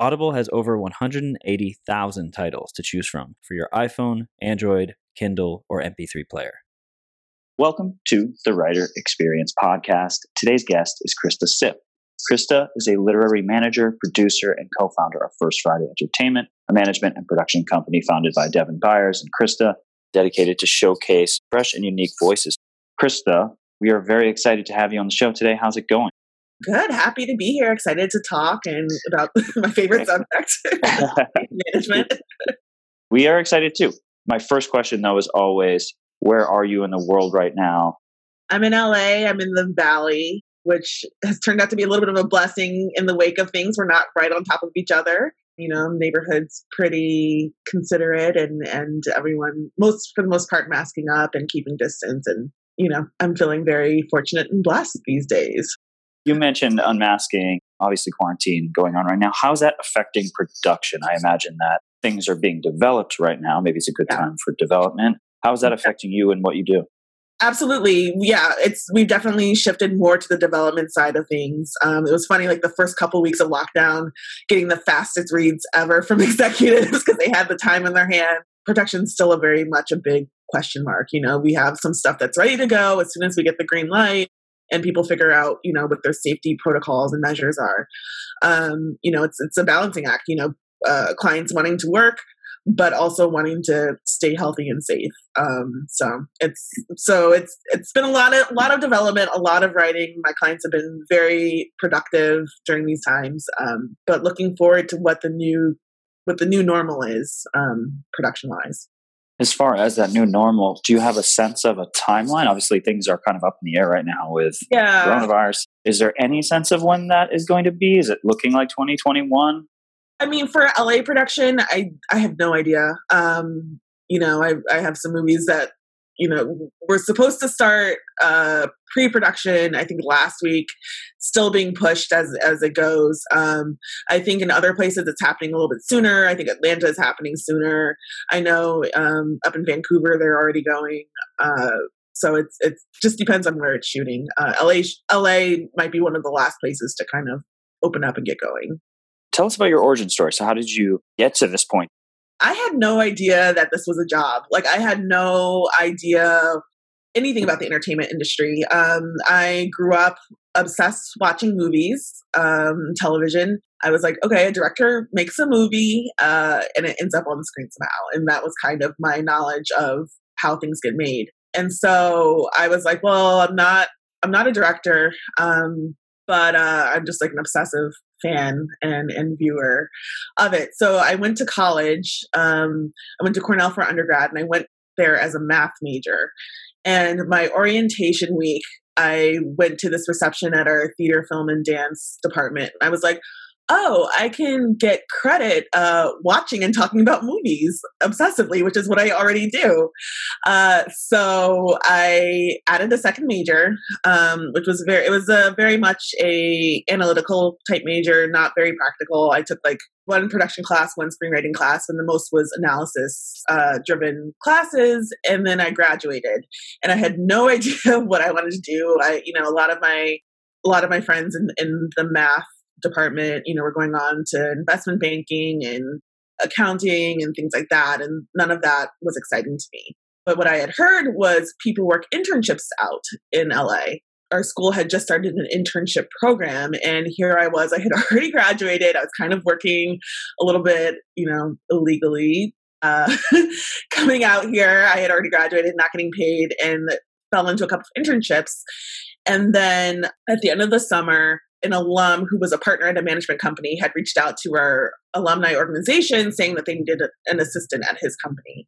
Audible has over 180,000 titles to choose from for your iPhone, Android, Kindle, or MP3 player. Welcome to the Writer Experience Podcast. Today's guest is Krista Sipp. Krista is a literary manager, producer, and co founder of First Friday Entertainment, a management and production company founded by Devin Byers and Krista, dedicated to showcase fresh and unique voices. Krista, we are very excited to have you on the show today. How's it going? Good. Happy to be here. Excited to talk and about my favorite subject, management. we are excited too. My first question, though, is always where are you in the world right now? I'm in LA. I'm in the Valley, which has turned out to be a little bit of a blessing in the wake of things. We're not right on top of each other you know neighborhood's pretty considerate and and everyone most for the most part masking up and keeping distance and you know i'm feeling very fortunate and blessed these days you mentioned unmasking obviously quarantine going on right now. How's that affecting production? I imagine that things are being developed right now. Maybe it's a good time for development. How is that affecting you and what you do? Absolutely. Yeah it's we've definitely shifted more to the development side of things. Um, it was funny like the first couple weeks of lockdown getting the fastest reads ever from executives because they had the time in their hand. Production's still a very much a big question mark you know? We have some stuff that's ready to go as soon as we get the green light and people figure out you know what their safety protocols and measures are um, you know it's it's a balancing act you know uh, clients wanting to work but also wanting to stay healthy and safe. Um, so it's so it's it's been a lot of a lot of development, a lot of writing. My clients have been very productive during these times, um, but looking forward to what the new what the new normal is um, production wise. As far as that new normal, do you have a sense of a timeline? Obviously, things are kind of up in the air right now with yeah. coronavirus. Is there any sense of when that is going to be? Is it looking like 2021? I mean, for LA production, I I have no idea. Um, you know, I I have some movies that you know we're supposed to start uh, pre-production. I think last week, still being pushed as as it goes. Um, I think in other places it's happening a little bit sooner. I think Atlanta is happening sooner. I know um, up in Vancouver they're already going. Uh, so it's it just depends on where it's shooting. Uh, LA LA might be one of the last places to kind of open up and get going. Tell us about your origin story. So, how did you get to this point? I had no idea that this was a job. Like, I had no idea anything about the entertainment industry. Um, I grew up obsessed watching movies, um, television. I was like, okay, a director makes a movie uh, and it ends up on the screen somehow. And that was kind of my knowledge of how things get made. And so I was like, well, I'm not, I'm not a director, um, but uh, I'm just like an obsessive fan and and viewer of it. So I went to college. Um, I went to Cornell for undergrad, and I went there as a math major. And my orientation week, I went to this reception at our theater, film, and dance department. I was like, oh, I can get credit uh, watching and talking about movies obsessively, which is what I already do. Uh, so I added a second major, um, which was very, it was a very much a analytical type major, not very practical. I took like one production class, one screenwriting class, and the most was analysis uh, driven classes. And then I graduated, and I had no idea what I wanted to do. I, you know, a lot of my a lot of my friends in, in the math department, you know, we're going on to investment banking and accounting and things like that. And none of that was exciting to me. But what I had heard was people work internships out in LA. Our school had just started an internship program, and here I was. I had already graduated. I was kind of working a little bit, you know, illegally. Uh, coming out here, I had already graduated, not getting paid, and fell into a couple of internships. And then at the end of the summer, an alum who was a partner at a management company had reached out to our alumni organization saying that they needed an assistant at his company.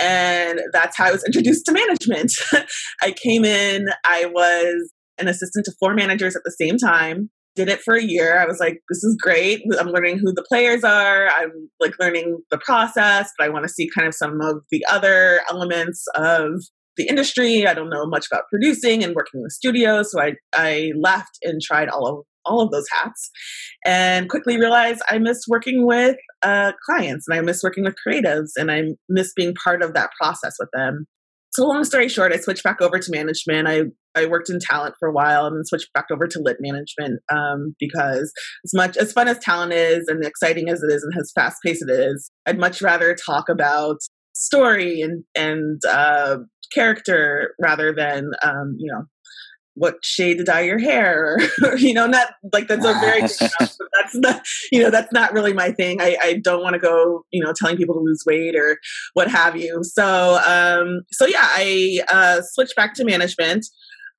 And that's how I was introduced to management. I came in, I was an assistant to four managers at the same time. did it for a year. I was like, this is great. I'm learning who the players are. I'm like learning the process, but I want to see kind of some of the other elements of the industry. I don't know much about producing and working in the studio. So I, I left and tried all of all of those hats and quickly realized I miss working with uh, clients and I miss working with creatives and I miss being part of that process with them. So long story short, I switched back over to management. I I worked in talent for a while and then switched back over to lit management um, because as much as fun as talent is and exciting as it is and as fast paced it is, I'd much rather talk about story and and uh, character rather than um, you know what shade to dye your hair? Or, you know not like that's a very that's not you know that's not really my thing. I, I don't want to go you know telling people to lose weight or what have you. So um so yeah i uh switched back to management.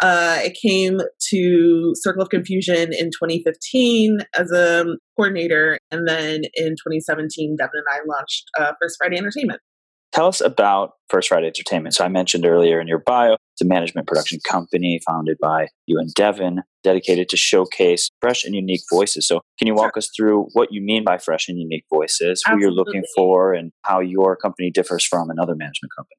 Uh, I came to Circle of Confusion in 2015 as a coordinator, and then in 2017, Devin and I launched uh, First Friday Entertainment. Tell us about First Friday Entertainment. So I mentioned earlier in your bio, it's a management production company founded by you and Devin, dedicated to showcase fresh and unique voices. So can you walk sure. us through what you mean by fresh and unique voices, who Absolutely. you're looking for, and how your company differs from another management company?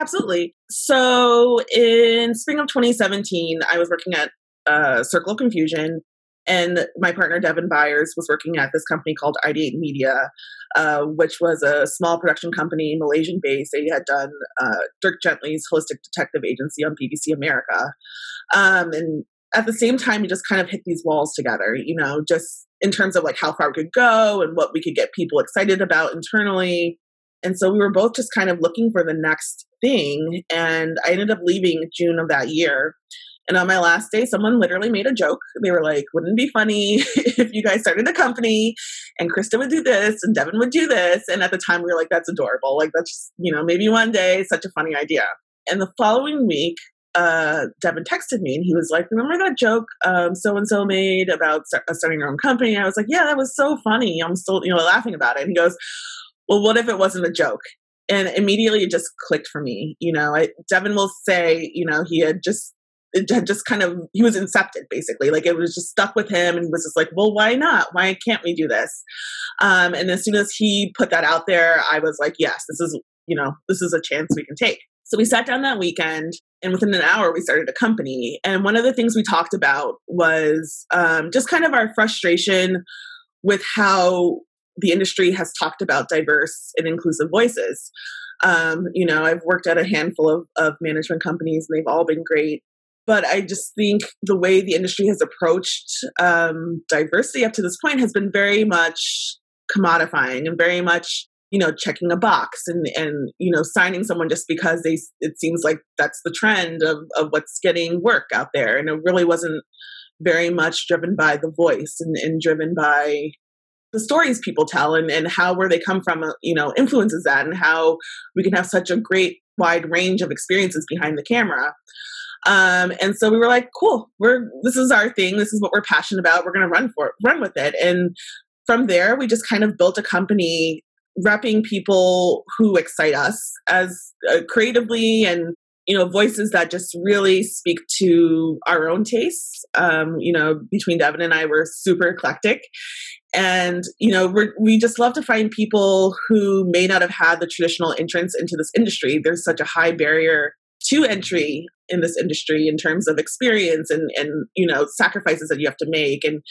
Absolutely. So in spring of 2017, I was working at uh, Circle of Confusion, and my partner Devin Byers was working at this company called Ideate Media, uh, which was a small production company, Malaysian based. They had done uh, Dirk Gently's Holistic Detective Agency on BBC America, um, and at the same time, we just kind of hit these walls together. You know, just in terms of like how far we could go and what we could get people excited about internally. And so we were both just kind of looking for the next thing. And I ended up leaving June of that year. And on my last day, someone literally made a joke. They were like, wouldn't it be funny if you guys started a company and Krista would do this and Devin would do this? And at the time, we were like, that's adorable. Like, that's, you know, maybe one day, such a funny idea. And the following week, uh, Devin texted me and he was like, Remember that joke so and so made about starting your own company? I was like, Yeah, that was so funny. I'm still, you know, laughing about it. And he goes, Well, what if it wasn't a joke? and immediately it just clicked for me. You know, I, Devin will say, you know, he had just it had just kind of he was incepted basically. Like it was just stuck with him and was just like well why not? Why can't we do this? Um, and as soon as he put that out there i was like yes this is you know this is a chance we can take. So we sat down that weekend and within an hour we started a company. And one of the things we talked about was um, just kind of our frustration with how the industry has talked about diverse and inclusive voices. Um, you know, I've worked at a handful of, of management companies and they've all been great. But I just think the way the industry has approached um, diversity up to this point has been very much commodifying and very much you know checking a box and and you know signing someone just because they it seems like that's the trend of of what's getting work out there. And it really wasn't very much driven by the voice and, and driven by the stories people tell and, and how where they come from uh, you know influences that and how we can have such a great wide range of experiences behind the camera um, and so we were like cool we're this is our thing this is what we're passionate about we're to run for it run with it. And from there we just kind of built a company repping people who excite us as uh, creatively and you know voices that just really speak to our own tastes. Um, you know between devin and i we're super eclectic. And you know we we just love to find people who may not have had the traditional entrance into this industry. There's such a high barrier to entry in this industry in terms of experience and and you know sacrifices that you have to make. And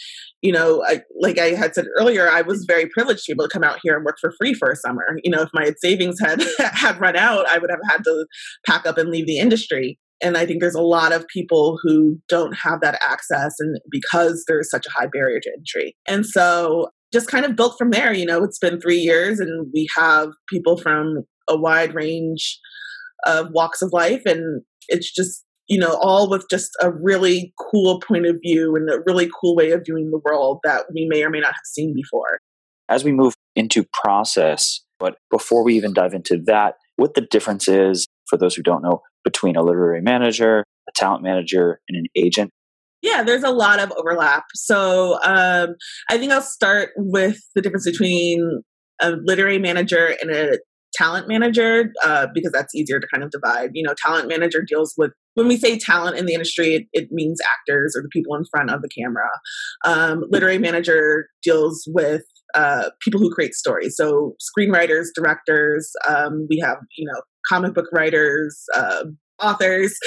you know I, like i had said earlier i was very privileged to be able to come out here and work for free for a summer. You know if my savings had had run out i would have had to pack up and leave the industry. And i think there's a lot of people who don't have that access and because there's such a high barrier to entry. And so just kind of built from there you know it's been three years and we have people from a wide range of walks of life and it's just you know all with just a really cool point of view and a really cool way of viewing the world that we may or may not have seen before. As we move into process but before we even dive into that what the difference is for those who don't know between a literary manager a talent manager and an agent? Yeah there's a lot of overlap. So um, i think i'll start with the difference between a literary manager and a talent manager uh, because that's easier to kind of divide. You know, talent manager deals with when we say talent in the industry, it, it, means actors or the people in front of the camera. Um, literary manager deals with uh, people who create stories. So screenwriters, directors, um, we have, you know, comic book writers, uh, authors,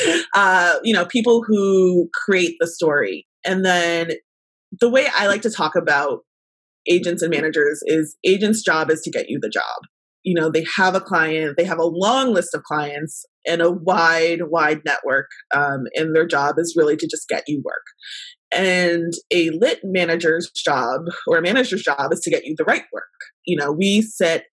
you know, people who create the story. And then the way I like to talk about agents and managers is agents' job is to get you the job. You know, they have a client, they have a long list of clients and a wide, wide network, um, and their job is really to just get you work. And a lit manager's job or a manager's job is to get you the right work. You know, we sit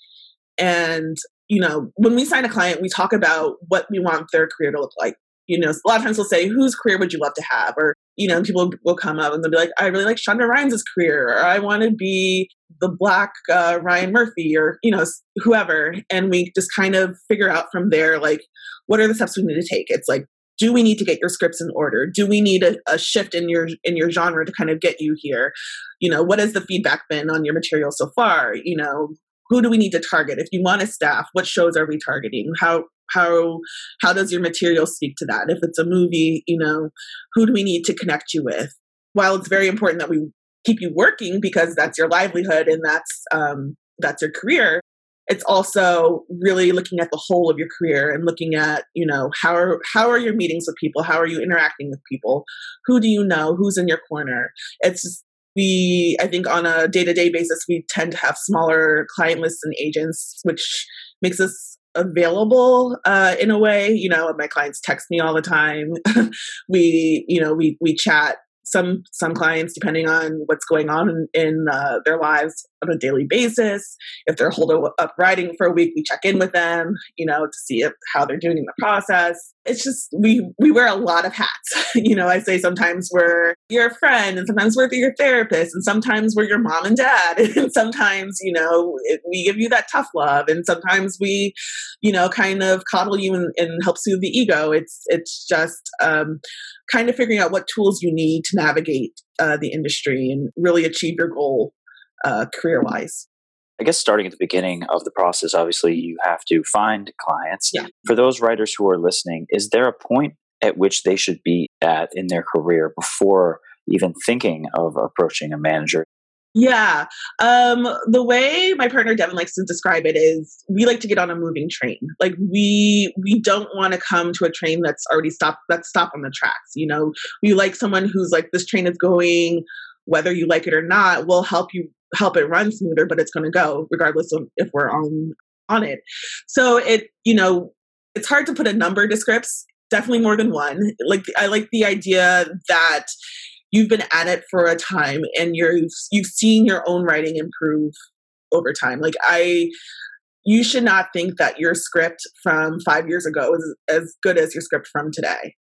and, you know, when we sign a client, we talk about what we want their career to look like. You know, a lot of times we'll say, whose career would you love to have? Or, you know, people will come up and they'll be like, I really like Shonda Rhimes' career, or I want to be the black uh, Ryan Murphy, or, you know, whoever. And we just kind of figure out from there, like, what are the steps we need to take? It's like, do we need to get your scripts in order? Do we need a, a, shift in your in your genre to kind of get you here? You know what has the feedback been on your material so far? You know who do we need to target? If you want a staff what shows are we targeting? How how how does your material speak to that? If it's a movie you know who do we need to connect you with? While it's very important that we keep you working because that's your livelihood and that's um, that's your career it's also really looking at the whole of your career and looking at you know how are how are your meetings with people? How are you interacting with people? Who do you know? Who's in your corner? It's just, we i think on a day-to-day basis we tend to have smaller client lists and agents which makes us available uh, in a way you know my clients text me all the time. We you know we we chat some some clients depending on what's going on in, in uh, their lives on a daily basis. If they're holding up writing for a week we check in with them you know to see if, how they're doing in the process. It's just we we wear a lot of hats. You know i say sometimes we're your friend and sometimes we're your therapist and sometimes we're your mom and dad and sometimes you know we give you that tough love and sometimes we you know kind of coddle you and, and help soothe the ego. It's it's just um, kind of figuring out what tools you need to navigate uh, the industry and really achieve your goal uh, career wise. I guess starting at the beginning of the process, obviously you have to find clients. Yeah. For those writers who are listening, is there a point at which they should be at in their career before even thinking of approaching a manager? Yeah. Um, the way my partner Devin likes to describe it is we like to get on a moving train. Like we we don't want to come to a train that's already stopped that's stopped on the tracks. You know, we like someone who's like this train is going whether you like it or not, will help you help it run smoother, but it's gonna go regardless of if we're on on it. So it, you know, it's hard to put a number to scripts, definitely more than one. Like I like the idea that you've been at it for a time and you're you've seen your own writing improve over time like i you should not think that your script from five years ago is as good as your script from today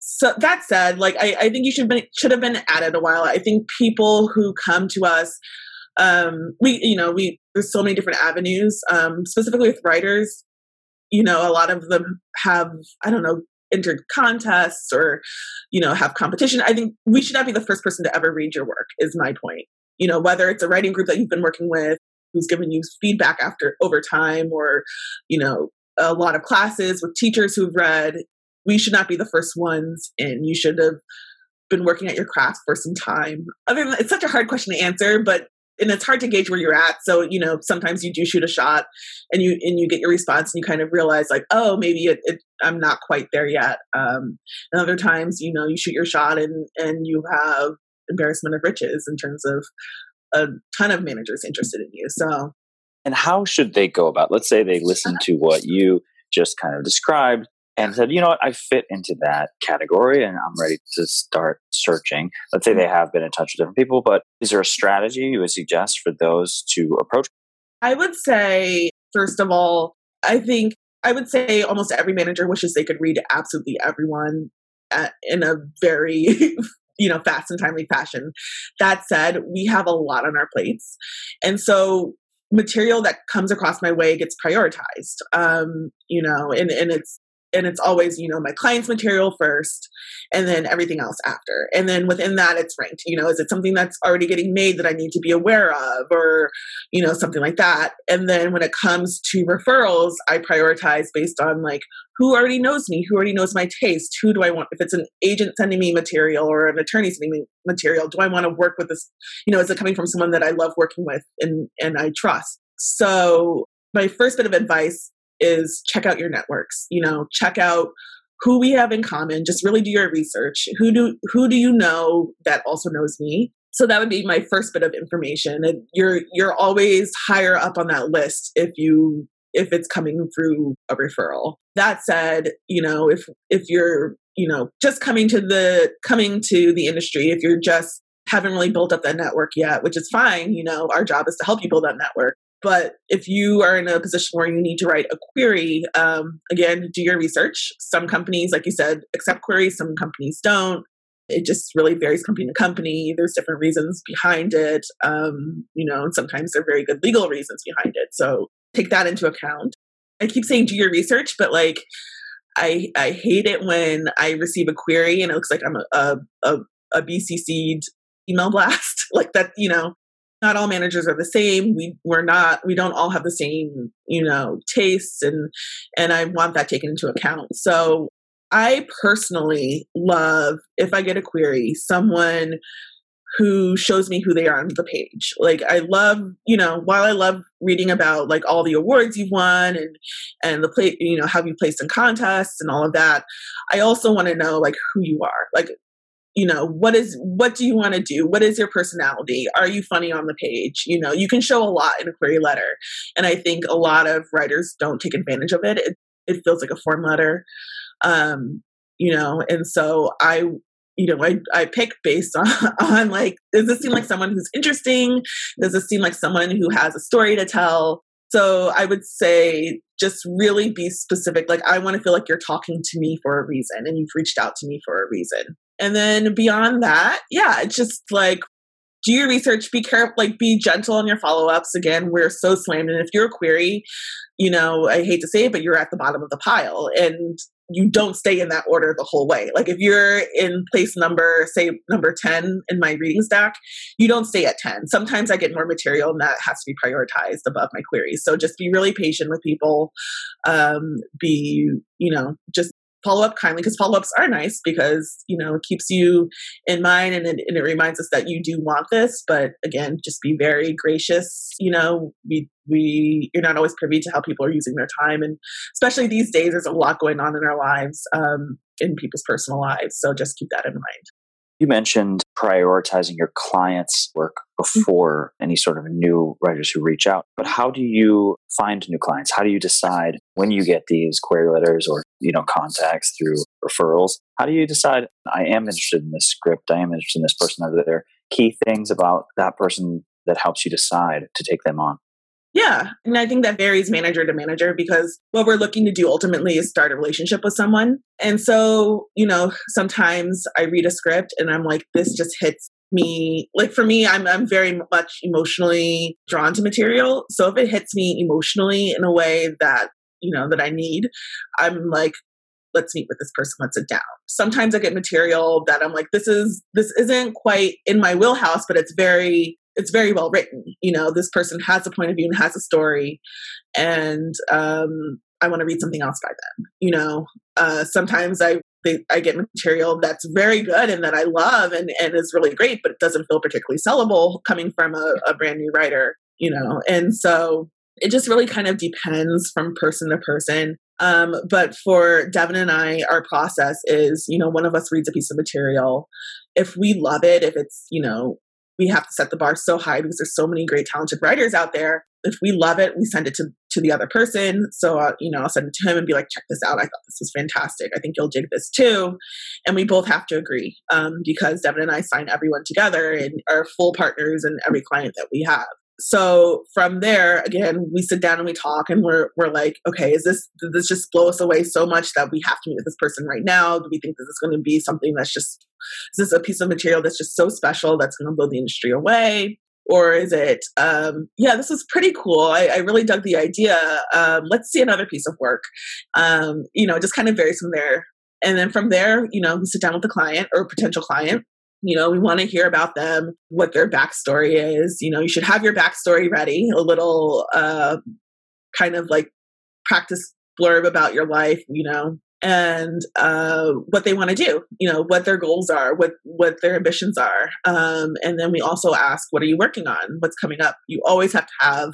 so that said like i, I think you should should have been at it a while i think people who come to us um we you know we there's so many different avenues um specifically with writers you know a lot of them have i don't know entered contests or you know have competition. I think we should not be the first person to ever read your work is my point. You know whether it's a writing group that you've been working with who's given you feedback after over time or you know a lot of classes with teachers who've read we should not be the first ones and you should have been working at your craft for some time. Other than it's such a hard question to answer but and it's hard to gauge where you're at. So you know sometimes you do shoot a shot and you and you get your response and you kind of realize like oh maybe it, it, i'm not quite there yet. Um and other times you know you shoot your shot and and you have embarrassment of riches in terms of a ton of managers interested in you. So and how should they go about let's say they listen to what you just kind of described and said, you know what, I fit into that category and I'm ready to start searching. Let's say they have been in touch with different people, but is there a strategy you would suggest for those to approach? I would say, first of all, I think I would say almost every manager wishes they could read absolutely everyone at, in a very you know fast and timely fashion that said we have a lot on our plates and so material that comes across my way gets prioritized um you know and and it's and it's always you know my client's material first and then everything else after. And then within that it's ranked you know is it something that's already getting made that i need to be aware of or you know something like that. And then when it comes to referrals i prioritize based on like who already knows me who already knows my taste who do i want if it's an agent sending me material or an attorney sending me material do i want to work with this you know is it coming from someone that i love working with and and i trust? So my first bit of advice is check out your networks you know check out who we have in common just really do your research. Who do who do you know that also knows me? So that would be my first bit of information. And you're you're always higher up on that list if you if it's coming through a referral. That said you know if if you're you know just coming to the coming to the industry if you're just haven't really built up that network yet which is fine you know our job is to help you build that network but if you are in a position where you need to write a query, um, again, do your research. Some companies, like you said, accept queries, some companies don't. It just really varies company to company. There's different reasons behind it. Um, you know, and sometimes there are very good legal reasons behind it. So take that into account. I keep saying do your research, but like I I hate it when I receive a query and it looks like I'm a a, a, a BCC'd email blast. like that, you know, not all managers are the same. We we're not we don't all have the same you know tastes and and i want that taken into account. So i personally love if i get a query someone who shows me who they are on the page. Like i love you know while i love reading about like all the awards you've won and and the play you know have you placed in contests and all of that i also want to know like who you are. Like you know what is what do you want to do? What is your personality? Are you funny on the page? You know you can show a lot in a query letter and i think a lot of writers don't take advantage of it. It, it feels like a form letter. Um you know and so i you know i i pick based on on like does this seem like someone who's interesting? Does this seem like someone who has a story to tell? So I would say just really be specific. Like, I want to feel like you're talking to me for a reason and you've reached out to me for a reason. And then beyond that, yeah, it's just like do your research, be careful, like be gentle on your follow ups. Again, we're so slammed. And if you're a query, you know, I hate to say it, but you're at the bottom of the pile and you don't stay in that order the whole way. Like if you're in place number, say number 10 in my reading stack, you don't stay at 10. Sometimes I get more material and that has to be prioritized above my queries. So just be really patient with people. Um, be, you know, just follow up kindly because follow ups are nice because you know it keeps you in mind and it, and it reminds us that you do want this but again just be very gracious you know we we you're not always privy to how people are using their time and especially these days there's a lot going on in our lives um, in people's personal lives so just keep that in mind you mentioned prioritizing your clients' work mm-hmm. before any sort of new writers who reach out. But how do you find new clients? How do you decide when you get these query letters or you know contacts through referrals? How do you decide I am interested in this script? I am interested in this person. Are there key things about that person that helps you decide to take them on? Yeah. And I think that varies manager to manager because what we're looking to do ultimately is start a relationship with someone. And so, you know, sometimes I read a script and I'm like, this just hits me. Like for me, I'm I'm very much emotionally drawn to material. So if it hits me emotionally in a way that, you know, that I need, I'm like, let's meet with this person let's sit down sometimes i get material that i'm like this is this isn't quite in my wheelhouse but it's very it's very well written. You know, this person has a point of view and has a story, and um, I want to read something else by them. You know, uh, sometimes I I get material that's very good and that I love and and is really great, but it doesn't feel particularly sellable coming from a, a brand new writer. You know, and so it just really kind of depends from person to person. Um, but for Devin and I, our process is, you know, one of us reads a piece of material. If we love it, if it's, you know, we have to set the bar so high because there's so many great talented writers out there. If we love it we send it to, to the other person. So uh, you know i'll send it to him and be like check this out. I thought this was fantastic. I think you'll dig this too. And we both have to agree um, because devin and i sign everyone together and are full partners in every client that we have so from there again we sit down and we talk and we're we're like okay is this did this just blow us away so much that we have to meet with this person right now? Do we think this is going to be something that's just is this a piece of material that's just so special that's going to blow the industry away? Or is it um, yeah this is pretty cool. I, I really dug the idea. Um, let's see another piece of work. Um, you know just kind of varies from there. And then from there you know we sit down with the client or potential client you know we want to hear about them what their backstory is you know you should have your backstory ready a little uh, kind of like practice blurb about your life you know and uh, what they want to do you know what their goals are what what their ambitions are um, and then we also ask what are you working on? What's coming up? You always have to have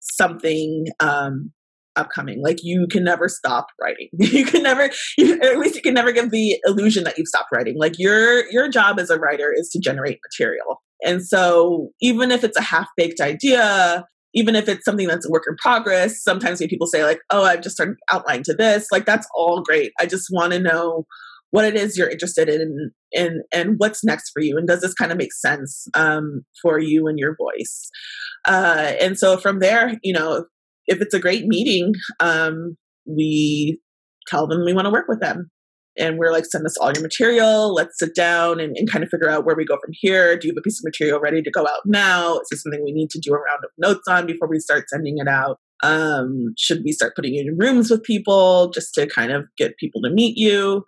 something um, upcoming. Like you can never stop writing. You can never you, at least you can never give the illusion that you've stopped writing. Like your your job as a writer is to generate material. And so even if it's a half-baked idea even if it's something that's a work in progress, sometimes when people say like, "Oh, I've just started outlining to this," like that's all great. I just want to know what it is you're interested in and and what's next for you and does this kind of make sense um, for you and your voice? Uh, and so from there you know if it's a great meeting um, we tell them we want to work with them and we're like, send us all your material. Let's sit down and, and, kind of figure out where we go from here. Do you have a piece of material ready to go out now? Is this something we need to do a round of notes on before we start sending it out? Um, should we start putting you in rooms with people just to kind of get people to meet you?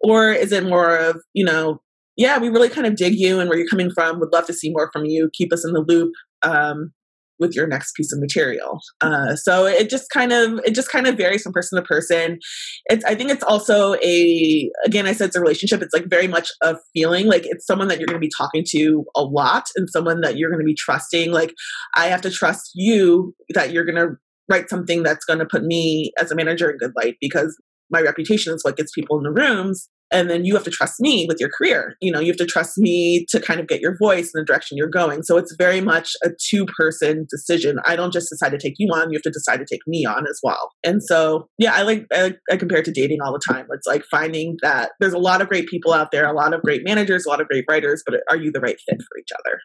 Or is it more of, you know, yeah, we really kind of dig you and where you're coming from, would love to see more from you, keep us in the loop. Um, with your next piece of material. Uh, so it just kind of it just kind of varies from person to person. It's I think it's also a again I said it's a relationship. It's like very much a feeling. Like it's someone that you're going to be talking to a lot and someone that you're going to be trusting. Like I have to trust you that you're going to write something that's going to put me as a manager in good light because my reputation is what gets people in the rooms and then you have to trust me with your career. You know you have to trust me to kind of get your voice in the direction you're going. So it's very much a two person decision. I don't just decide to take you on you have to decide to take me on as well. And so yeah i like I, I compare it to dating all the time. It's like finding that there's a lot of great people out there a lot of great managers a lot of great writers but are you the right fit for each other?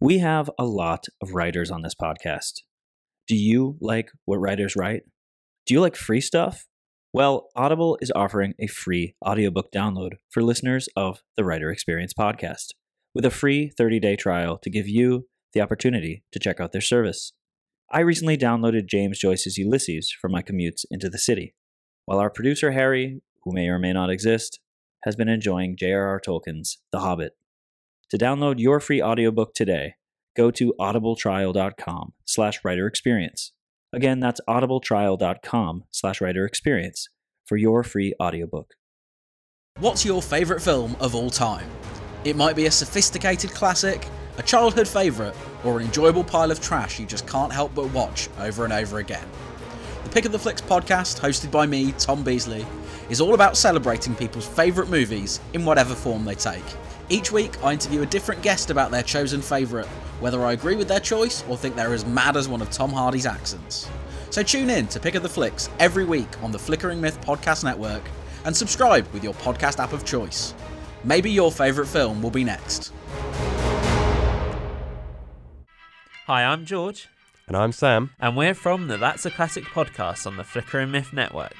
We have a lot of writers on this podcast. Do you like what writers write? Do you like free stuff well, Audible is offering a free audiobook download for listeners of the Writer Experience podcast with a free 30 day trial to give you the opportunity to check out their service. I recently downloaded James Joyce's Ulysses for my commutes into the city, while our producer Harry, who may or may not exist, has been enjoying J.R.R. Tolkien's The Hobbit. To download your free audiobook today, go to audibletrial.com slash writer experience Again, that's audibletrial.com slash writer experience for your free audiobook. What's your favourite film of all time? It might be a sophisticated classic, a childhood favourite, or an enjoyable pile of trash you just can't help but watch over and over again. The Pick of the Flicks podcast, hosted by me, Tom Beasley, is all about celebrating people's favourite movies in whatever form they take. Each week, I interview a different guest about their chosen favourite, whether I agree with their choice or think they're as mad as one of Tom Hardy's accents. So tune in to Pick of the Flicks every week on the Flickering Myth Podcast Network and subscribe with your podcast app of choice. Maybe your favourite film will be next. Hi, I'm George. And I'm Sam. And we're from the That's a Classic podcast on the Flickering Myth Network.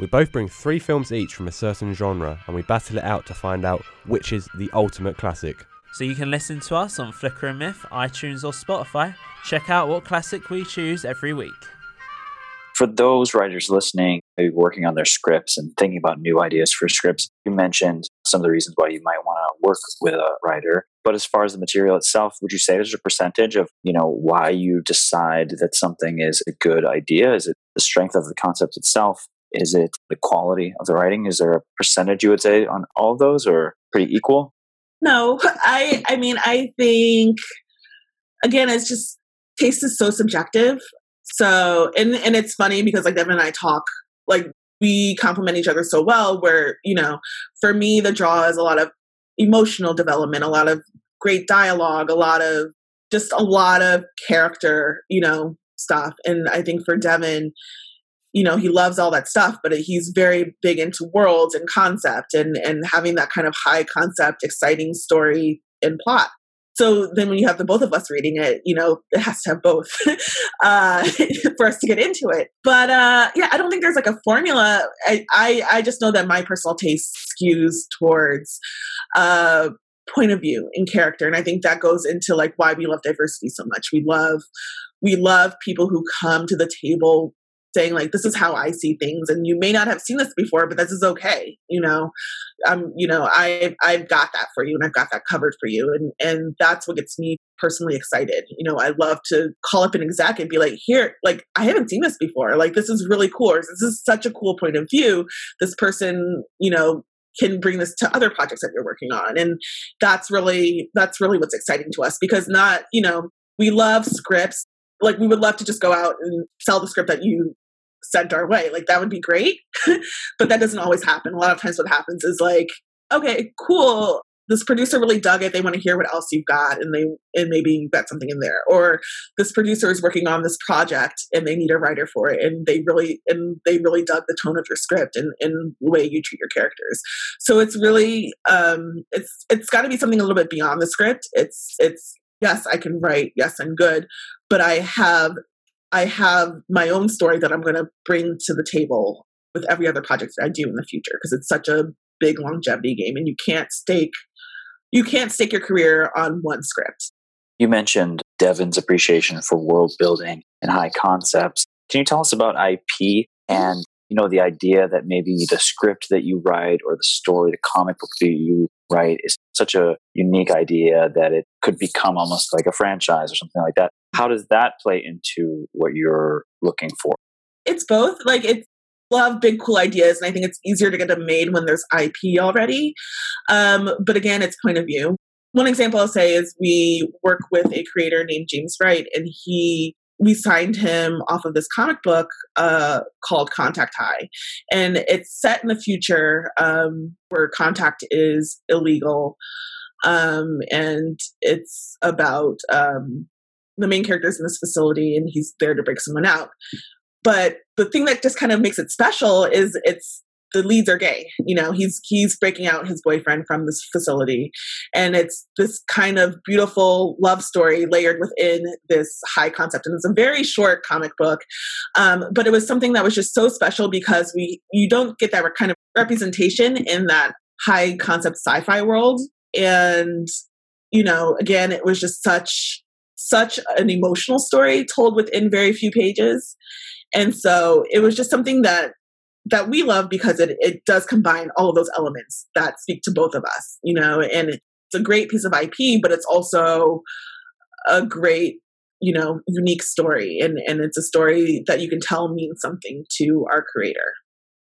We both bring three films each from a certain genre and we battle it out to find out which is the ultimate classic. So you can listen to us on Flickering Myth, iTunes, or Spotify. Check out what classic we choose every week. For those writers listening, maybe working on their scripts and thinking about new ideas for scripts, you mentioned some of the reasons why you might want to work with a writer. But as far as the material itself, would you say there's a percentage of, you know, why you decide that something is a good idea? Is it the strength of the concept itself? Is it the quality of the writing? Is there a percentage you would say on all those or pretty equal? No, I I mean I think again it's just taste is so subjective. So and and it's funny because like Devin and I talk like we complement each other so well where, you know, for me the draw is a lot of emotional development, a lot of great dialogue, a lot of just a lot of character, you know, stuff. And I think for Devin, you know he loves all that stuff but he's very big into worlds and concept and and having that kind of high concept exciting story and plot. So then when you have the both of us reading it you know it has to have both uh, for us to get into it. But uh, yeah i don't think there's like a formula. I, I, I just know that my personal taste skews towards uh, point of view in character. And i think that goes into like why we love diversity so much. We love we love people who come to the table saying like this is how i see things and you may not have seen this before but this is okay you know? Um you know i i've got that for you and i've got that covered for you and and that's what gets me personally excited you know? I love to call up an exec and be like here like i haven't seen this before like this is really cool this is such a cool point of view. This person you know can bring this to other projects that you're working on and that's really that's really what's exciting to us because not you know we love scripts. Like we would love to just go out and sell the script that you sent our way like that would be great but that doesn't always happen. A lot of times what happens is like okay cool this producer really dug it they want to hear what else you've got and they and maybe you've got something in there or this producer is working on this project and they need a writer for it and they really and they really dug the tone of your script and, and the way you treat your characters. So it's really um it's it's got to be something a little bit beyond the script. It's it's yes i can write. Yes i'm good but i have i have my own story that i'm going to bring to the table with every other project that i do in the future because it's such a big longevity game and you can't stake you can't stake your career on one script. You mentioned Devin's appreciation for world building and high concepts. Can you tell us about IP and you know the idea that maybe the script that you write or the story, the comic book that you write is such a unique idea that it could become almost like a franchise or something like that. How does that play into what you're looking for? It's both. Like it's love big cool ideas and i think it's easier to get them made when there's ip already um, but again it's point of view one example i'll say is we work with a creator named james wright and he we signed him off of this comic book uh, called contact high and it's set in the future um, where contact is illegal um, and it's about um, the main characters in this facility and he's there to break someone out but the thing that just kind of makes it special is it's the leads are gay. You know, he's he's breaking out his boyfriend from this facility, and it's this kind of beautiful love story layered within this high concept. And it's a very short comic book, um, but it was something that was just so special because we you don't get that kind of representation in that high concept sci-fi world, and you know, again, it was just such such an emotional story told within very few pages and so it was just something that that we love because it, it does combine all of those elements that speak to both of us, you know, and it's a great piece of IP, but it's also a great, you know, unique story. And, and it's a story that you can tell means something to our creator.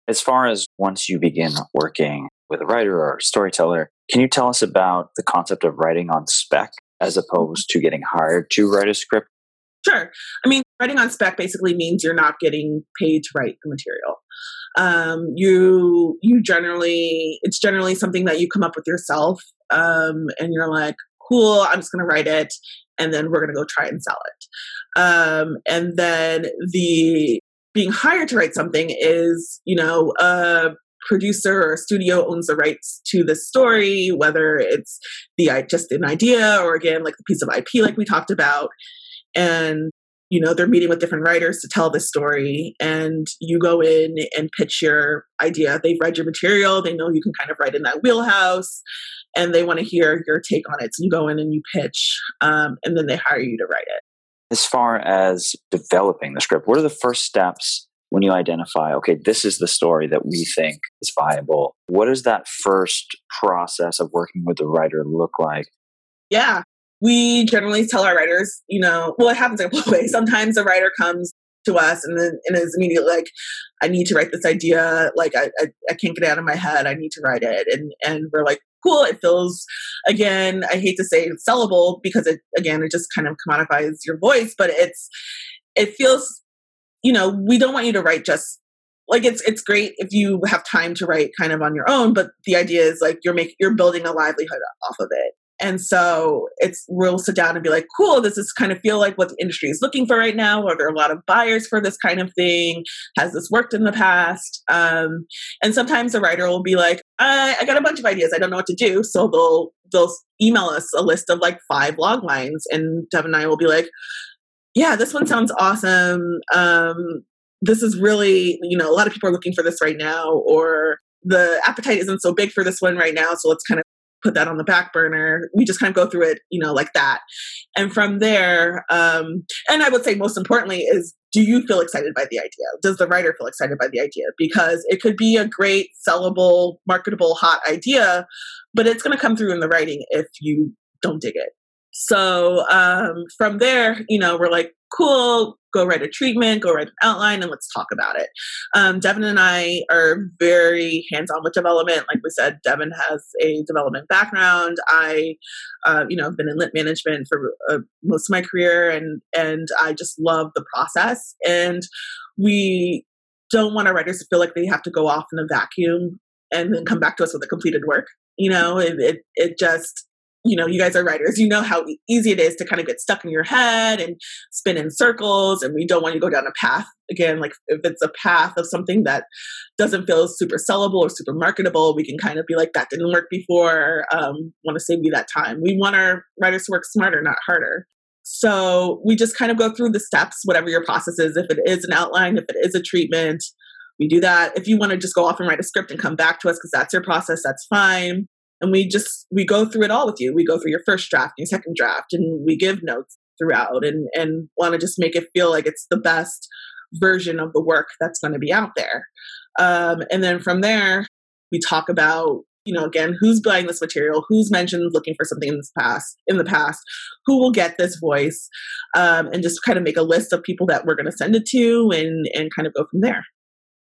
As far as once you begin working with a writer or a storyteller, can you tell us about the concept of writing on spec as opposed to getting hired to write a script? Sure. I mean, writing on spec basically means you're not getting paid to write the material. Um, you you generally it's generally something that you come up with yourself, um, and you're like, cool, I'm just to write it, and then we're to go try and sell it. Um, and then the being hired to write something is, you know, a producer or studio owns the rights to the story, whether it's the just an idea or again like the piece of IP like we talked about. And you know they're meeting with different writers to tell this story. And you go in and pitch your idea. They've read your material. They know you can kind of write in that wheelhouse. And they want to hear your take on it. So you go in and you pitch um, and then they hire you to write it. As far as developing the script what are the first steps when you identify okay this is the story that we think is viable what does that first process of working with the writer look like yeah we generally tell our writers, you know, well, it happens in a way. Sometimes a writer comes to us and then and is immediately like, I need to write this idea. Like I, I, I can't get it out of my head. I need to write it. And and we're like, cool. It feels again, I hate to say sellable because it again it just kind of commodifies your voice, but it's it feels, you know, we don't want you to write just like it's it's great if you have time to write kind of on your own, but the idea is like you're making you're building a livelihood off of it. And so it's we'll sit down and be like, cool, does this kind of feel like what the industry is looking for right now? Are there a lot of buyers for this kind of thing? Has this worked in the past? Um, and sometimes the writer will be like, I, I got a bunch of ideas. I don't know what to do. So they'll they'll email us a list of like five log lines, and Devin and I will be like, yeah, this one sounds awesome. Um, this is really, you know, a lot of people are looking for this right now, or the appetite isn't so big for this one right now. So let's kind of put that on the back burner. We just kind of go through it, you know, like that. And from there, um, and I would say most importantly is do you feel excited by the idea? Does the writer feel excited by the idea? Because it could be a great, sellable, marketable, hot idea, but it's going to come through in the writing if you don't dig it. So um, from there, you know, we're like, cool, go write a treatment, go write an outline, and let's talk about it. Um, Devin and I are very hands on with development. Like we said, Devin has a development background. I, uh, you know, have been in lit management for uh, most of my career, and and I just love the process. And we don't want our writers to feel like they have to go off in a vacuum and then come back to us with a completed work. You know, it, it, it just you know, you guys are writers, you know how easy it is to kind of get stuck in your head and spin in circles. And we don't want to go down a path. Again, like if it's a path of something that doesn't feel super sellable or super marketable, we can kind of be like, that didn't work before. Um, want to save you that time. We want our writers to work smarter, not harder. So we just kind of go through the steps, whatever your process is. If it is an outline, if it is a treatment, we do that. If you want to just go off and write a script and come back to us because that's your process, that's fine and we just we go through it all with you. We go through your first draft your second draft and we give notes throughout and and want to just make it feel like it's the best version of the work that's going to be out there. Um, and then from there we talk about you know again who's buying this material who's mentioned looking for something in this past in the past who will get this voice um, and just kind of make a list of people that we're going to send it to and and kind of go from there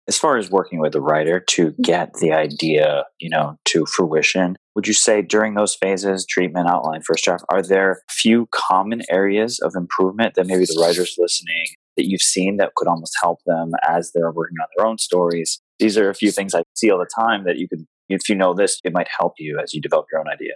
as far as working with a writer to get the idea you know to fruition would you say during those phases treatment outline first draft are there few common areas of improvement that maybe the writers listening that you've seen that could almost help them as they're working on their own stories? These are a few things i see all the time that you could if you know this it might help you as you develop your own idea.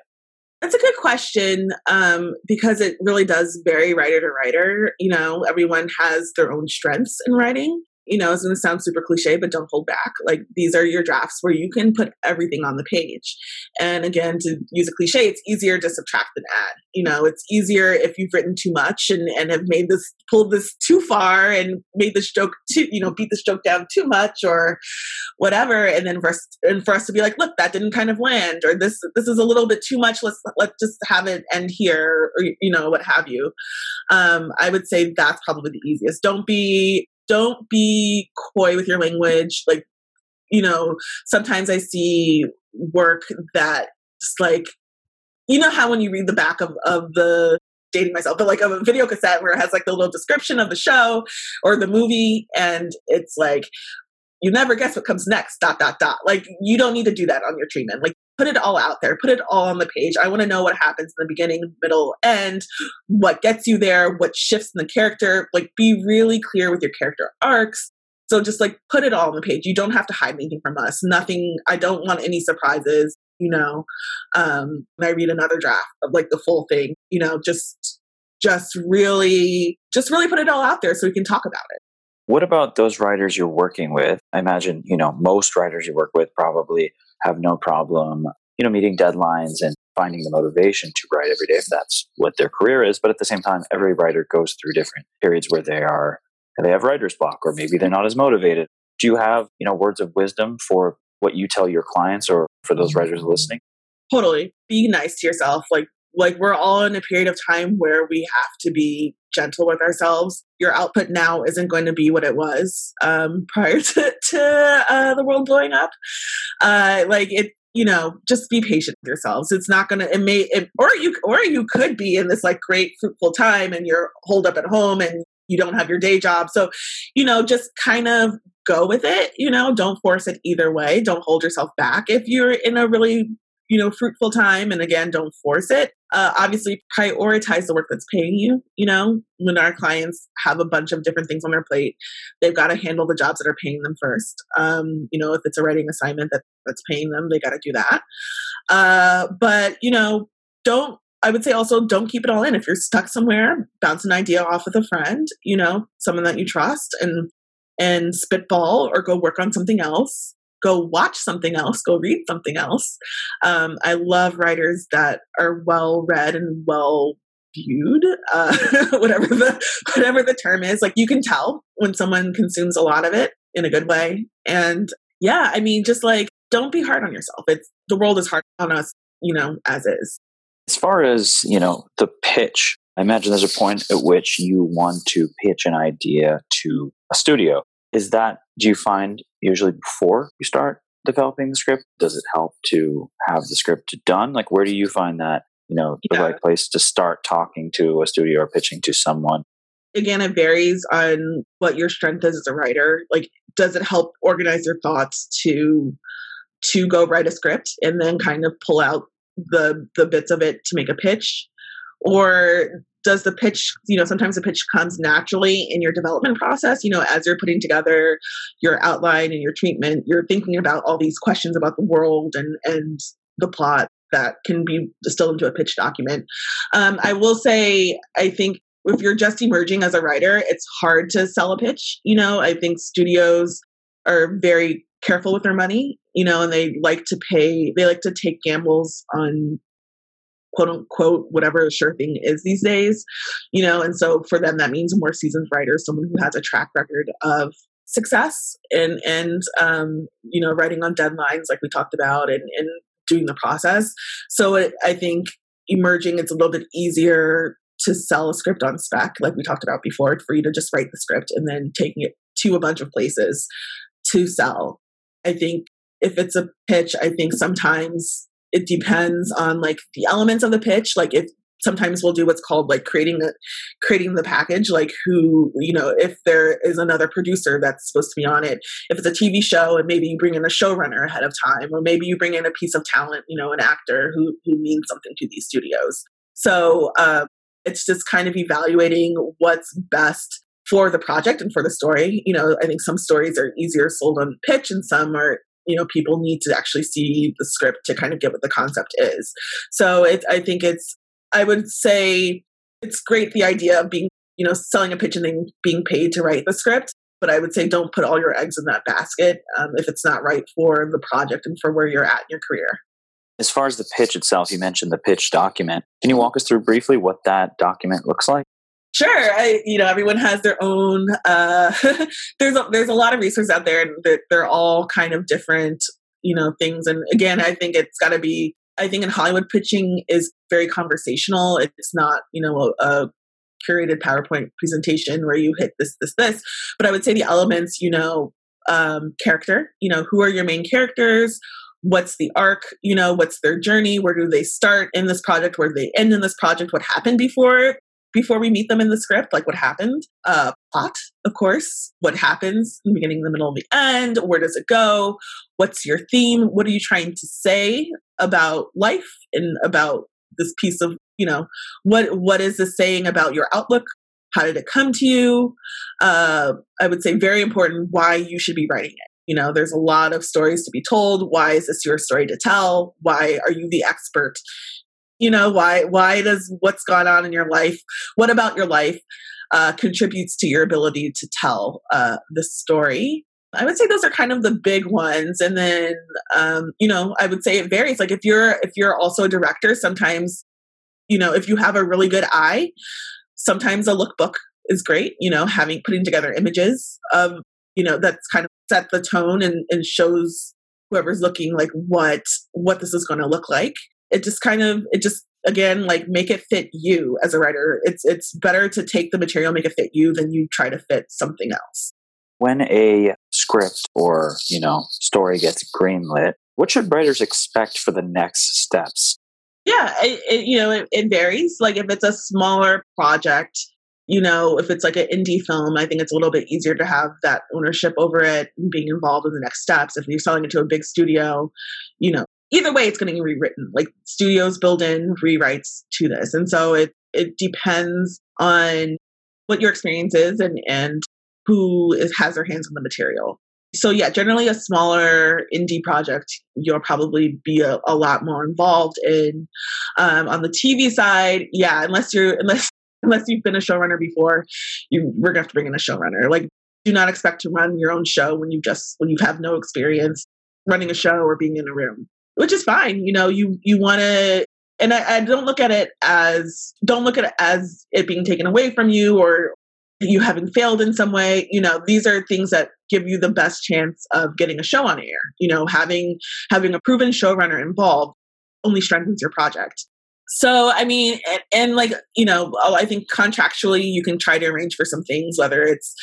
That's a good question um, because it really does vary writer to writer. You know, everyone has their own strengths in writing you know, it's going to sound super cliche, but don't hold back. Like these are your drafts where you can put everything on the page. And again, to use a cliche, it's easier to subtract than add. You know, it's easier if you've written too much and, and have made this, pulled this too far and made this joke too, you know, beat this joke down too much or whatever. And then for us, and for us to be like, look, that didn't kind of land or this, this is a little bit too much. Let's, let's just have it end here or, you know, what have you. Um, I would say that's probably the easiest. Don't be don't be coy with your language. Like, you know, sometimes I see work that just like, you know how when you read the back of, of the dating myself, but like of a video cassette where it has like the little description of the show or the movie, and it's like, you never guess what comes next, dot, dot, dot. Like, you don't need to do that on your treatment. Like, put it all out there, put it all on the page. I want to know what happens in the beginning, middle, end, what gets you there, what shifts in the character. Like, be really clear with your character arcs. So just like put it all on the page. You don't have to hide anything from us. Nothing, I don't want any surprises, you know. Um, I read another draft of like the full thing, you know, just just really just really put it all out there so we can talk about it. What about those writers you're working with? I imagine, you know, most writers you work with probably have no problem, you know, meeting deadlines and finding the motivation to write every day if that's what their career is. But at the same time, every writer goes through different periods where they are they have writer's block or maybe they're not as motivated. Do you have, you know, words of wisdom for what you tell your clients or for those mm-hmm. writers listening? Totally. Be nice to yourself. Like like we're all in a period of time where we have to be gentle with ourselves. Your output now isn't going to be what it was um, prior to, to uh, the world blowing up. Uh, like it, you know, just be patient with yourselves. It's not gonna. It may, it, or you, or you could be in this like great fruitful time, and you're holed up at home, and you don't have your day job. So, you know, just kind of go with it. You know, don't force it either way. Don't hold yourself back if you're in a really you know, fruitful time. And again, don't force it. Uh, obviously, prioritize the work that's paying you. You know, when our clients have a bunch of different things on their plate, they've got to handle the jobs that are paying them first. Um, you know, if it's a writing assignment that, that's paying them, they got to do that. Uh, but, you know, don't I would say also don't keep it all in. If you're stuck somewhere, bounce an idea off with a friend, you know, someone that you trust and and spitball or go work on something else go watch something else, go read something else. Um, I love writers that are well read and well viewed, uh, whatever the whatever the term is. Like you can tell when someone consumes a lot of it in a good way. And yeah, I mean, just like don't be hard on yourself. It's the world is hard on us you know, as is. As far as, you know, the pitch, I imagine there's a point at which you want to pitch an idea to a studio. Is that, do you find usually before you start developing the script? Does it help to have the script done? Like, where do you find that, you know, the yeah. right place to start talking to a studio or pitching to someone? Again, it varies on what your strength is as a writer. Like, does it help organize your thoughts to to go write a script and then kind of pull out the the bits of it to make a pitch or does the pitch you know sometimes the pitch comes naturally in your development process you know as you're putting together your outline and your treatment you're thinking about all these questions about the world and and the plot that can be distilled into a pitch document. Um, i will say i think if you're just emerging as a writer it's hard to sell a pitch you know? I think studios are very careful with their money you know and they like to pay they like to take gambles on quote unquote whatever sure thing is these days you know and so for them that means a more seasoned writer someone who has a track record of success and and um, you know writing on deadlines like we talked about and, and doing the process. So it, i think emerging it's a little bit easier to sell a script on spec like we talked about before for you to just write the script and then taking it to a bunch of places to sell. I think if it's a pitch i think sometimes it depends on like the elements of the pitch like if sometimes we'll do what's called like creating the creating the package like who you know if there is another producer that's supposed to be on it. If it's a tv show and maybe you bring in a showrunner ahead of time or maybe you bring in a piece of talent you know an actor who who means something to these studios. So uh, it's just kind of evaluating what's best for the project and for the story. You know i think some stories are easier sold on pitch and some are you know people need to actually see the script to kind of get what the concept is. So it, i think it's i would say it's great the idea of being you know selling a pitch and then being paid to write the script but i would say don't put all your eggs in that basket um, if it's not right for the project and for where you're at in your career. As far as the pitch itself you mentioned the pitch document. Can you walk us through briefly what that document looks like Sure, I, you know everyone has their own. Uh, there's a, there's a lot of resources out there, and they're, they're all kind of different, you know, things. And again, I think it's got to be. I think in Hollywood, pitching is very conversational. It's not, you know, a, a curated PowerPoint presentation where you hit this, this, this. But I would say the elements, you know, um, character. You know, who are your main characters? What's the arc? You know, what's their journey? Where do they start in this project? Where do they end in this project? What happened before before we meet them in the script, like what happened. Uh, plot, of course, what happens in the beginning, the middle, and the end. Where does it go? What's your theme? What are you trying to say about life and about this piece of, you know, what what is this saying about your outlook? How did it come to you? Uh, I would say very important why you should be writing it. You know, there's a lot of stories to be told. Why is this your story to tell? Why are you the expert you know why why does what's gone on in your life what about your life uh, contributes to your ability to tell uh, the story? I would say those are kind of the big ones and then um, you know i would say it varies. Like if you're if you're also a director sometimes you know if you have a really good eye sometimes a lookbook is great you know having putting together images of you know that's kind of set the tone and, and shows whoever's looking like what what this is going to look like it just kind of it just again like make it fit you as a writer. It's it's better to take the material make it fit you than you try to fit something else. When a script or you know story gets greenlit what should writers expect for the next steps? Yeah it, it, you know it, it varies. Like if it's a smaller project you know, if it's like an indie film, I think it's a little bit easier to have that ownership over it and being involved in the next steps. If you're selling it to a big studio, you know, either way it's getting rewritten. Like studios build in rewrites to this. And so it it depends on what your experience is and and who is, has their hands on the material. So yeah generally a smaller indie project you'll probably be a, a lot more involved in um, on the tv side. Yeah unless you're unless unless you've been a showrunner before you we're gonna have to bring in a showrunner. Like do not expect to run your own show when you just when you have no experience running a show or being in a room which is fine. You know, you you want to, and I, I don't look at it as don't look at it as it being taken away from you or you having failed in some way. You know, these are things that give you the best chance of getting a show on air. You know, having having a proven showrunner involved only strengthens your project. So, I mean, and, and, like, you know, oh, I think contractually you can try to arrange for some things, whether it's,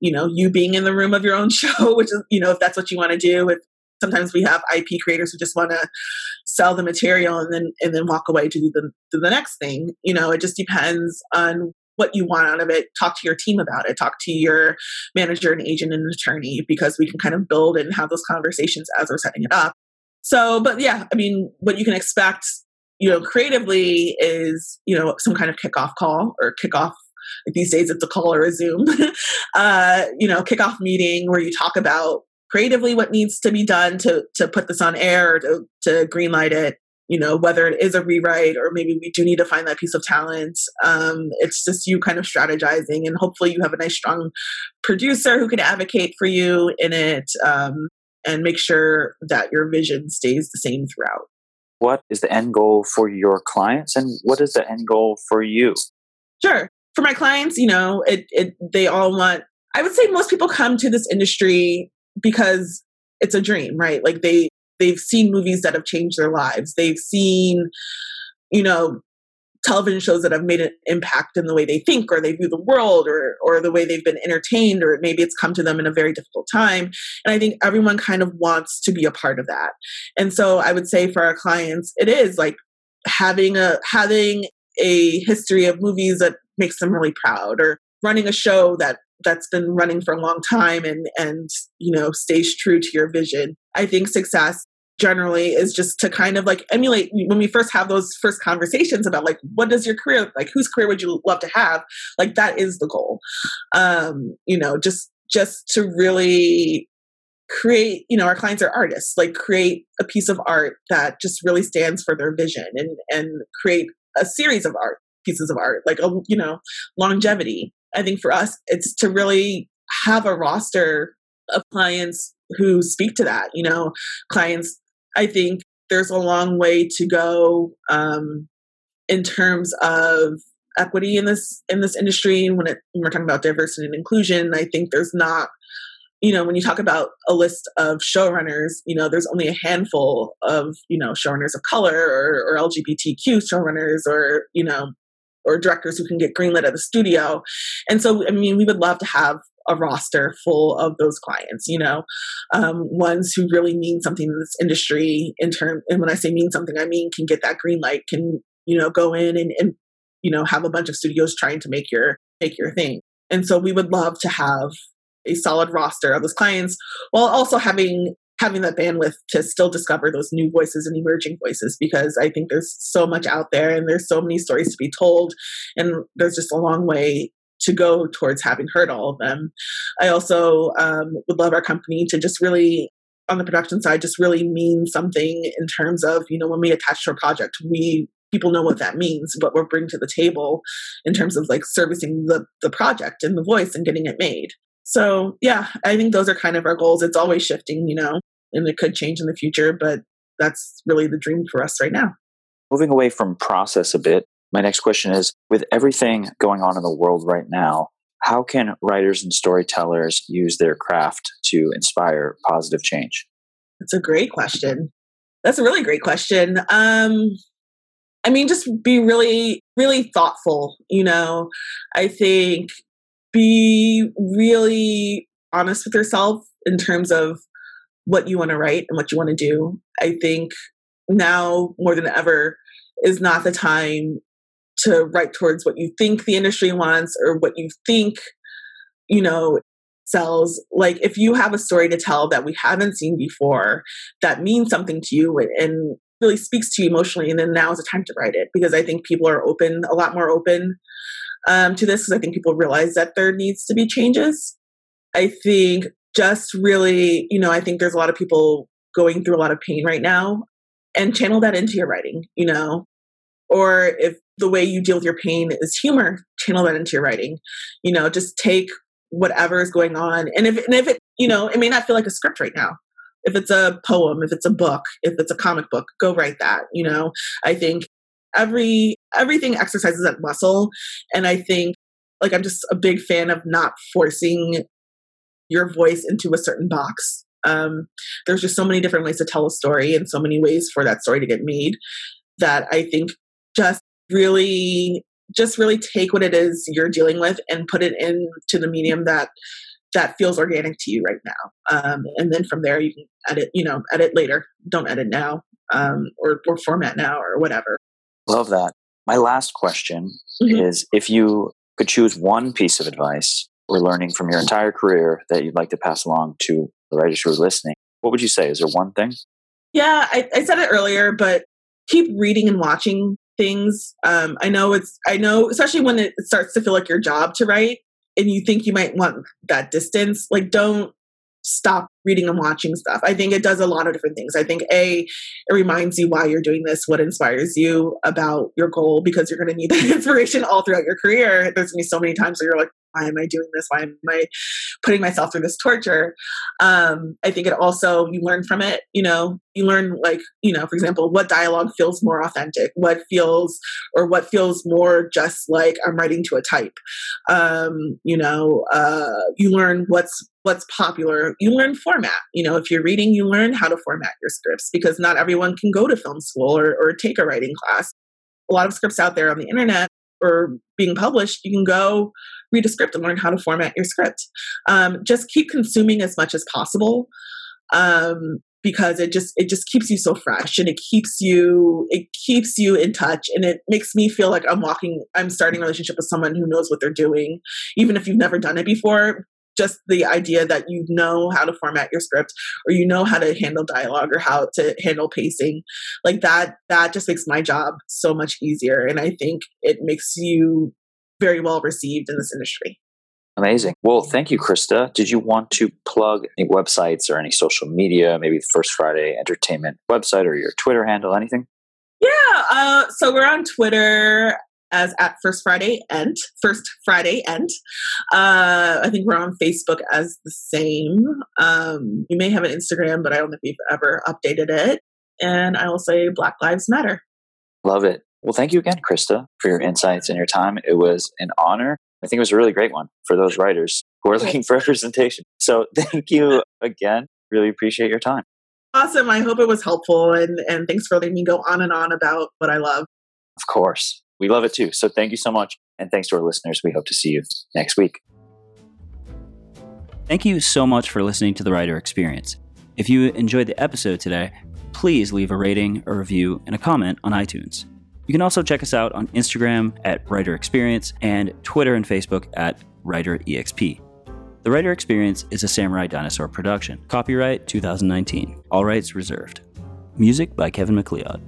you know, you being in the room of your own show, which is, you know, if that's what you want to do. If sometimes we have IP creators who just want to sell the material and then and then walk away to do the do the next thing. You know, it just depends on what you want out of it. Talk to your team about it. Talk to your manager and agent and attorney because we can kind of build and have those conversations as we're setting it up. So, but yeah, I mean, what you can expect you know, creatively is, you know, some kind of kickoff call or kickoff. Like these days, it's a call or a Zoom, uh, you know, kickoff meeting where you talk about creatively what needs to be done to to put this on air to to greenlight it. You know, whether it is a rewrite or maybe we do need to find that piece of talent. Um, it's just you kind of strategizing, and hopefully you have a nice, strong producer who can advocate for you in it um, and make sure that your vision stays the same throughout what is the end goal for your clients and what is the end goal for you? Sure. For my clients, you know, it, it they all want I would say most people come to this industry because it's a dream, right? Like they they've seen movies that have changed their lives. They've seen you know television shows that have made an impact in the way they think or they view the world or or the way they've been entertained or maybe it's come to them in a very difficult time and i think everyone kind of wants to be a part of that and so i would say for our clients it is like having a having a history of movies that makes them really proud or running a show that that's been running for a long time and and you know stays true to your vision. I think success generally is just to kind of like emulate when we first have those first conversations about like what does your career like whose career would you love to have? Like that is the goal. Um you know just just to really create you know our clients are artists. Like create a piece of art that just really stands for their vision and and create a series of art pieces of art like a you know longevity i think for us it's to really have a roster of clients who speak to that you know clients I think there's a long way to go um, in terms of equity in this in this industry. When, it, when we're talking about diversity and inclusion, I think there's not you know, when you talk about a list of showrunners, you know, there's only a handful of, you know, showrunners of color or, or LGBTQ showrunners or, you know, or directors who can get greenlit at the studio. And so, I mean, we would love to have a roster full of those clients, you know, um, ones who really mean something in this industry in term. And when I say mean something, I mean can get that green light, can you know go in and, and you know have a bunch of studios trying to make your make your thing. And so we would love to have a solid roster of those clients while also having having that bandwidth to still discover those new voices and emerging voices because I think there's so much out there and there's so many stories to be told and there's just a long way to go towards having heard all of them. I also um, would love our company to just really on the production side just really mean something in terms of you know when we attach to a project we people know what that means what we're bringing to the table in terms of like servicing the the project and the voice and getting it made. So yeah i think those are kind of our goals. It's always shifting you know and it could change in the future but that's really the dream for us right now moving away from process a bit my next question is with everything going on in the world right now, how can writers and storytellers use their craft to inspire positive change? That's a great question. That's a really great question. Um, I mean, just be really, really thoughtful. You know, I think be really honest with yourself in terms of what you want to write and what you want to do. I think now more than ever is not the time to write towards what you think the industry wants or what you think, you know, sells. Like if you have a story to tell that we haven't seen before that means something to you and really speaks to you emotionally, and then now is the time to write it because I think people are open, a lot more open um, to this because I think people realize that there needs to be changes. I think just really, you know, I think there's a lot of people going through a lot of pain right now and channel that into your writing, you know, or if the way you deal with your pain is humor channel that into your writing. You know just take whatever is going on and if and if it you know it may not feel like a script right now. If it's a poem if it's a book if it's a comic book go write that you know? I think every everything exercises that muscle and i think like i'm just a big fan of not forcing your voice into a certain box. Um, there's just so many different ways to tell a story and so many ways for that story to get made that I think just really just really take what it is you're dealing with and put it into the medium that that feels organic to you right now. Um, and then from there you can edit you know edit later. Don't edit now um, or, or format now or whatever. Love that. My last question mm-hmm. is if you could choose one piece of advice or learning from your entire career that you'd like to pass along to the writers who are listening what would you say is there one thing yeah I, I said it earlier but keep reading and watching things. Um, I know it's, I know, especially when it starts to feel like your job to write and you think you might want that distance, like don't stop reading and watching stuff. I think it does a lot of different things. I think A, it reminds you why you're doing this, what inspires you about your goal, because you're going to need that inspiration all throughout your career. There's going to be so many times where you're like, why am I doing this? Why am I putting myself through this torture? Um, I think it also, you learn from it, you know, you learn like, you know, for example, what dialogue feels more authentic, what feels, or what feels more just like I'm writing to a type. Um, you know, uh, you learn what's, what's popular. You learn format. You know, if you're reading, you learn how to format your scripts because not everyone can go to film school or, or take a writing class. A lot of scripts out there on the internet or being published, you can go read a script and learn how to format your script. Um, just keep consuming as much as possible um, because it just it just keeps you so fresh and it keeps you it keeps you in touch and it makes me feel like I'm walking I'm starting a relationship with someone who knows what they're doing, even if you've never done it before. Just the idea that you know how to format your script or you know how to handle dialogue or how to handle pacing like that that just makes my job so much easier and i think it makes you very well received in this industry. Amazing. Well, thank you, Krista. Did you want to plug any websites or any social media, maybe the First Friday Entertainment website or your Twitter handle, anything? Yeah. Uh, so we're on Twitter as at First Friday Ent, First Friday Ent. Uh, I think we're on Facebook as the same. Um, you may have an Instagram, but I don't think we've ever updated it. And I will say Black Lives Matter. Love it. Well, thank you again, Krista, for your insights and your time. It was an honor. I think it was a really great one for those writers who are looking for representation. So thank you again. Really appreciate your time. Awesome. I hope it was helpful and, and thanks for letting me go on and on about what I love. Of course. We love it too. So thank you so much. And thanks to our listeners. We hope to see you next week. Thank you so much for listening to the Writer Experience. If you enjoyed the episode today, please leave a rating, a review, and a comment on iTunes. You can also check us out on Instagram at Writer Experience and Twitter and Facebook at Writer EXP. The Writer Experience is a Samurai Dinosaur production. Copyright 2019. All rights reserved. Music by Kevin MacLeod.